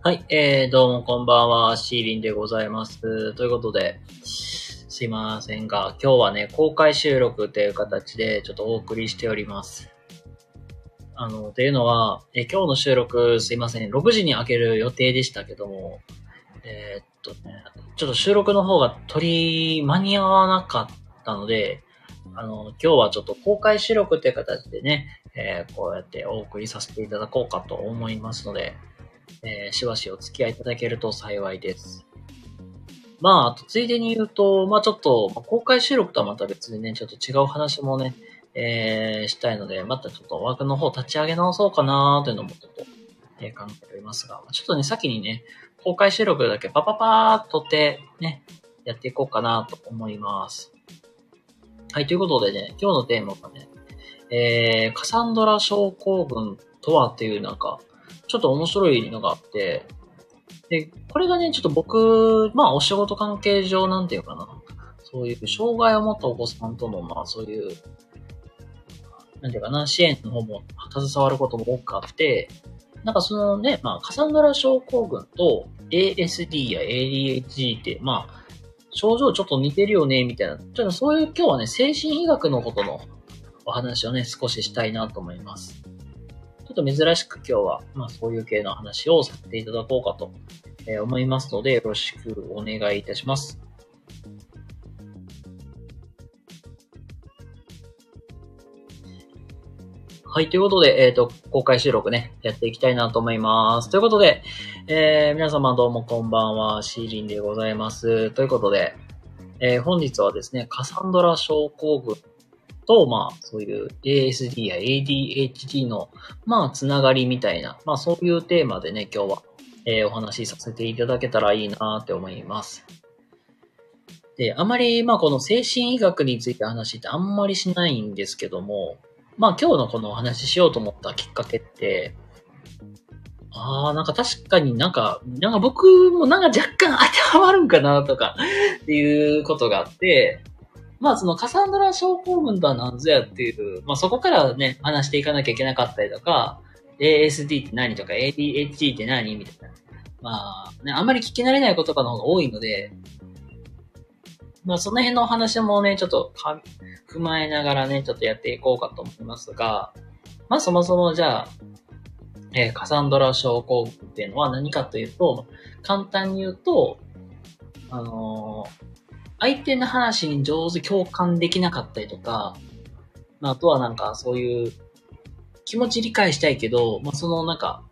はい、えー、どうもこんばんは、シーリンでございます。ということで、すいませんが、今日はね、公開収録という形でちょっとお送りしております。あの、というのは、え今日の収録、すいません、6時に開ける予定でしたけども、えーっとね、ちょっと収録の方が取り、間に合わなかったので、あの、今日はちょっと公開収録という形でね、えーこうやってお送りさせていただこうかと思いますので、えーしばしお付き合いいただけると幸いです。まあ、あと、ついでに言うと、まあちょっと、公開収録とはまた別でね、ちょっと違う話もね、えーしたいので、またちょっと枠の方立ち上げ直そうかなーというのもちょっと、えー考えておりますが、ちょっとね、先にね、公開収録だけパパパーっとって、ね、やっていこうかなと思います。はい、ということでね、今日のテーマがね、えー、カサンドラ症候群とはっていうなんか、ちょっと面白いのがあって、で、これがね、ちょっと僕、まあお仕事関係上なんていうかな、そういう障害を持ったお子さんとの、まあそういう、なんていうかな、支援の方も携わることも多くあって、なんかそのね、まあカサンドラ症候群と ASD や ADHD って、まあ、症状ちょっと似てるよね、みたいな。ちょっとそういう今日はね、精神医学のことのお話をね、少ししたいなと思います。ちょっと珍しく今日は、まあそういう系の話をさせていただこうかとえ思いますので、よろしくお願いいたします。はい、ということで、えっ、と、公開収録ね、やっていきたいなと思います。ということで、えー皆様どうもこんばんは、シーリンでございます。ということで、えー本日はですね、カサンドラ症候群と、まあ、そういう ASD や ADHD の、まあ、つながりみたいな、まあ、そういうテーマでね、今日は、えーお話しさせていただけたらいいなって思います。で、あまり、まあ、この精神医学について話ってあんまりしないんですけども、まあ、今日のこのお話ししようと思ったきっかけって、ああ、なんか確かになんか、なんか僕もなんか若干当てはまるんかなとか、っていうことがあって、まあそのカサンドラ症候群とは何ぞやっていう、まあそこからね、話していかなきゃいけなかったりとか、ASD って何とか ADHD って何みたいな。まあね、あんまり聞き慣れない言葉の方が多いので、まあその辺のお話もね、ちょっと踏まえながらね、ちょっとやっていこうかと思いますが、まあそもそもじゃあ、えーカサンドラ症候群っていうのは何かというと、簡単に言うと、あのー相手の話に上手共感できなかったりとか、まあ、あとはなんかそういう気持ち理解したいけど、まあ、そのなんか、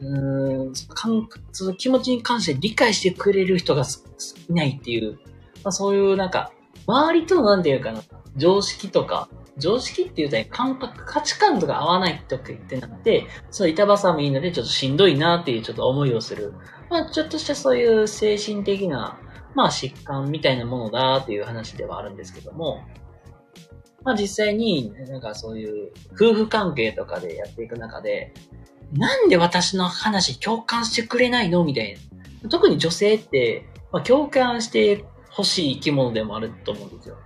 うん、その感その気持ちに関して理解してくれる人がすいないっていう、まあ、そういうなんか、周りとなんていうかな、常識とか、常識っていうとね、感覚、価値観とか合わないとか言ってなって、その板挟みのでちょっとしんどいなっていうちょっと思いをする。まあちょっとしたそういう精神的な、まあ疾患みたいなものだっていう話ではあるんですけども、まあ実際になんかそういう夫婦関係とかでやっていく中で、なんで私の話共感してくれないのみたいな。特に女性って、まあ、共感してほしい生き物でもあると思うんですよ。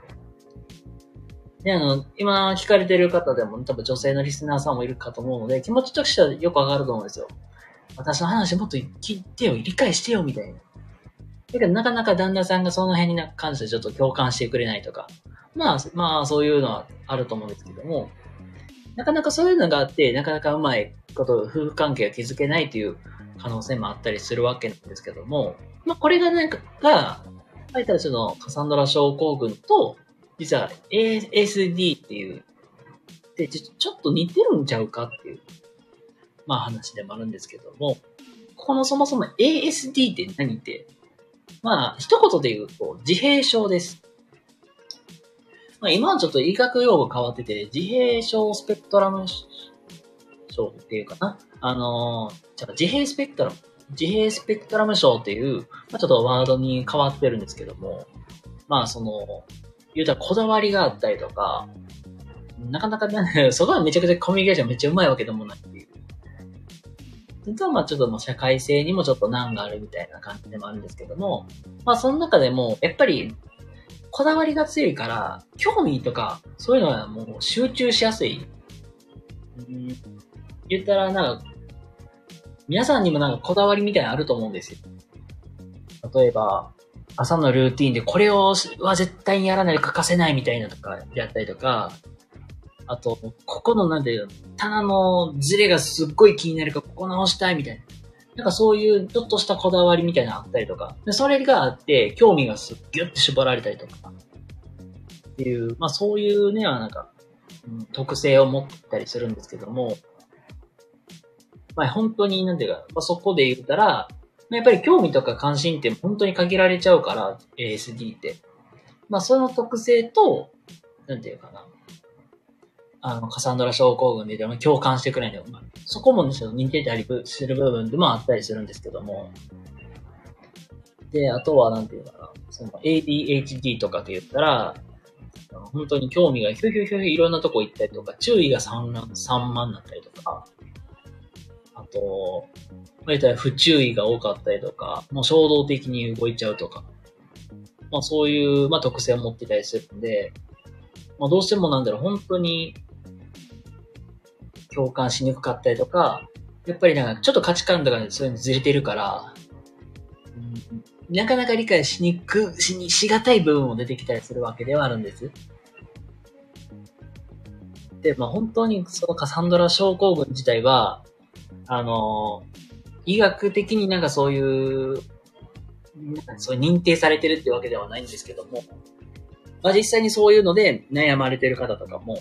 で、あの、今聞かれてる方でも多分女性のリスナーさんもいるかと思うので、気持ちとしてはよくわかると思うんですよ。私の話もっと聞いてよ、理解してよ、みたいな。だけど、なかなか旦那さんがその辺に関してちょっと共感してくれないとか。まあ、まあ、そういうのはあると思うんですけども、なかなかそういうのがあって、なかなかうまいこと、夫婦関係を築けないという可能性もあったりするわけなんですけども、まあ、これがなんか、が、書いたらその、カサンドラ症候群と、実は ASD っていう、で、ちょちょっと似てるんちゃうかっていう、まあ話でもあるんですけども、このそもそも ASD って何って、まあ、一言で言うと、自閉症です。まあ、今はちょっと医学用語変わってて、自閉症スペクトラム症っていうかな。あのー、じゃあ自閉スペクトラム、自閉スペクトラム症っていう、まあ、ちょっとワードに変わってるんですけども、まあ、その、言うたらこだわりがあったりとか、なかなかね、そこはめちゃくちゃコミュニケーションめっちゃうまいわけでもない。実はまあちょっともう社会性にもちょっと難があるみたいな感じでもあるんですけども、まあその中でも、やっぱり、こだわりが強いから、興味とか、そういうのはもう集中しやすい。うん、言ったらなんか、皆さんにもなんかこだわりみたいなのあると思うんですよ。例えば、朝のルーティンでこれをは絶対にやらないと欠かせないみたいなとか、やったりとか、あと、ここのなんで、棚のズレがすっごい気になるから、ここ直したいみたいな。なんかそういうちょっとしたこだわりみたいなのあったりとか、でそれがあって、興味がすっギュッて絞られたりとか、っていう、まあそういうね、なんか、うん、特性を持ったりするんですけども、まあ本当に、なんていうか、まあ、そこで言ったら、やっぱり興味とか関心って本当に限られちゃうから、ASD って。まあその特性と、なんていうかな、あの、カサンドラ症候群で共感してくれないのが、そこもね、ちょっと似てたりする部分でもあったりするんですけども。で、あとは、なんていうかな、その ADHD とかって言ったら、本当に興味がヒュヒュヒュいろんなとこ行ったりとか、注意が散乱、散漫になったりとか、あと、まあ、たら不注意が多かったりとか、もう衝動的に動いちゃうとか、まあそういう、まあ特性を持ってたりするんで、まあどうしてもなんだろう、本当に共感しにくかったりとか、やっぱりなんかちょっと価値観とかでそういうのずれてるから、うん、なかなか理解しにく、しに、しがたい部分も出てきたりするわけではあるんです。で、まあ本当にそのカサンドラ症候群自体は、あの、医学的になんかそういう、そう認定されてるってわけではないんですけども、まあ実際にそういうので悩まれてる方とかも、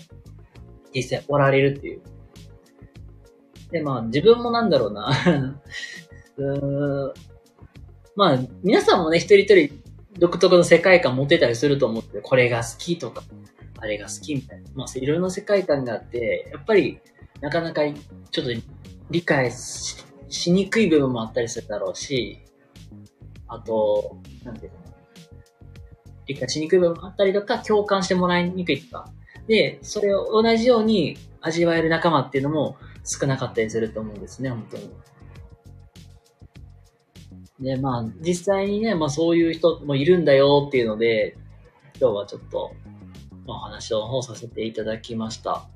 実際おられるっていうで、まあ、自分もなんだろうな うまあ、皆さんもね、一人一人独特の世界観持ってたりすると思って、これが好きとか、あれが好きみたいな。まあ、いろんな世界観があって、やっぱり、なかなかちょっと理解しにくい部分もあったりするだろうし、あと、なんていうの理解しにくい部分もあったりとか、共感してもらいにくいとか。で、それを同じように味わえる仲間っていうのも少なかったりすると思うんですね、本当に。で、まあ、実際にね、まあそういう人もいるんだよっていうので、今日はちょっと、お話をさせていただきました。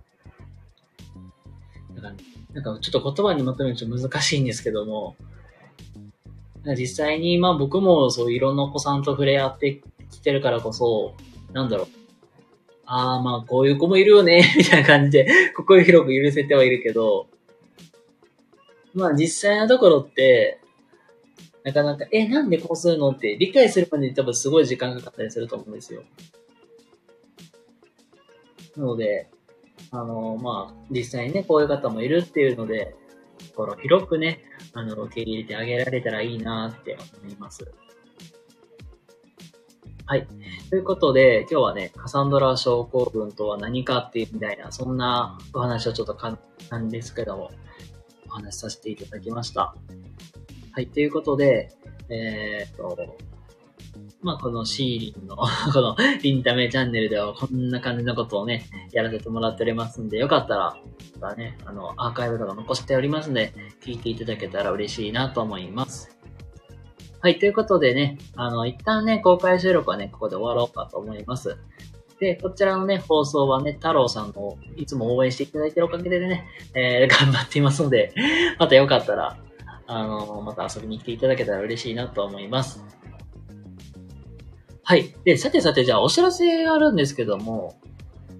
なんか、なんかちょっと言葉にまとめると難しいんですけども、実際に、まあ僕もそういろんなお子さんと触れ合ってきてるからこそ、なんだろう、ああ、まあ、こういう子もいるよね、みたいな感じで、心広く許せてはいるけど、まあ、実際のところって、なかなか、え、なんでこうするの？って理解するまでに多分すごい時間がかかったりすると思うんですよ。なので、あの、まあ、実際にね、こういう方もいるっていうので、心広くね、あの、受け入れてあげられたらいいなって思います。はい。ということで、今日はね、カサンドラ症候群とは何かっていうみたいな、そんなお話をちょっと簡単ですけども、お話しさせていただきました。はい。ということで、えー、っと、まあ、このシーリンの このリンタメチャンネルではこんな感じのことをね、やらせてもらっておりますんで、よかったら、またね、あの、アーカイブとか残しておりますんで、聞いていただけたら嬉しいなと思います。はい、ということでね、あの、一旦ね、公開収録はね、ここで終わろうかと思います。で、こちらのね、放送はね、太郎さんのいつも応援していただいてるおかげでね、えー、頑張っていますので、またよかったら、あの、また遊びに来ていただけたら嬉しいなと思います。はい。で、さてさて、じゃあお知らせがあるんですけども、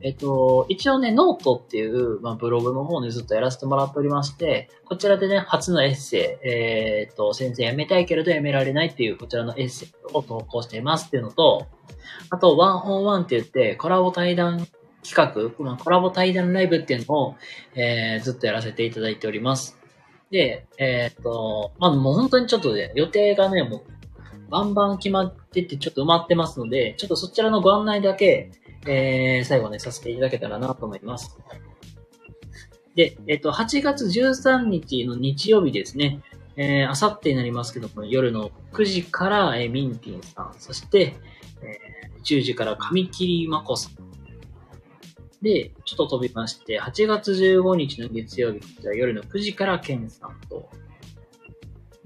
えっと、一応ね、ノートっていう、まあ、ブログの方でずっとやらせてもらっておりまして、こちらでね、初のエッセイ、えー、っと、先生辞めたいけれど辞められないっていう、こちらのエッセイを投稿していますっていうのと、あと、ワンオンワンって言って、コラボ対談企画、まあ、コラボ対談ライブっていうのを、えー、ずっとやらせていただいております。で、えー、っと、まあ、もう本当にちょっとね、予定がね、もう、バンバン決まってて、ちょっと埋まってますので、ちょっとそちらのご案内だけ、えー、最後ね、させていただけたらなと思います。で、えっと、8月13日の日曜日ですね、えー、あさってになりますけども、夜の9時から、えー、ミンティンさん、そして、えー、10時から上切まこさん。で、ちょっと飛びまして、8月15日の月曜日、夜の9時からケンさんと、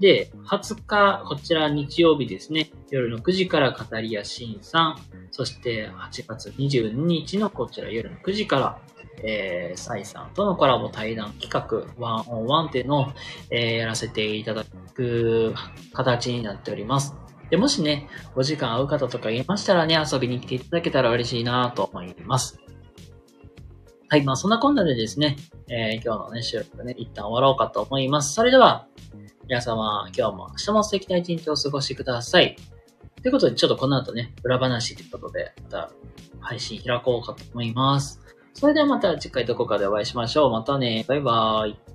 で、20日、こちら日曜日ですね。夜の9時から語りやしんさん。そして8月22日のこちら夜の9時から、えー、サイさんとのコラボ対談企画、ワンオンワンっていうのを、えー、やらせていただく形になっております。で、もしね、お時間合う方とかいましたらね、遊びに来ていただけたら嬉しいなと思います。はい、まあそんなこんなでですね、えー、今日のね、収録ね、一旦終わろうかと思います。それでは、皆様、今日も明日も素敵な一日をお過ごしください。ということで、ちょっとこの後ね、裏話ということで、また配信開こうかと思います。それではまた次回どこかでお会いしましょう。またね。バイバーイ。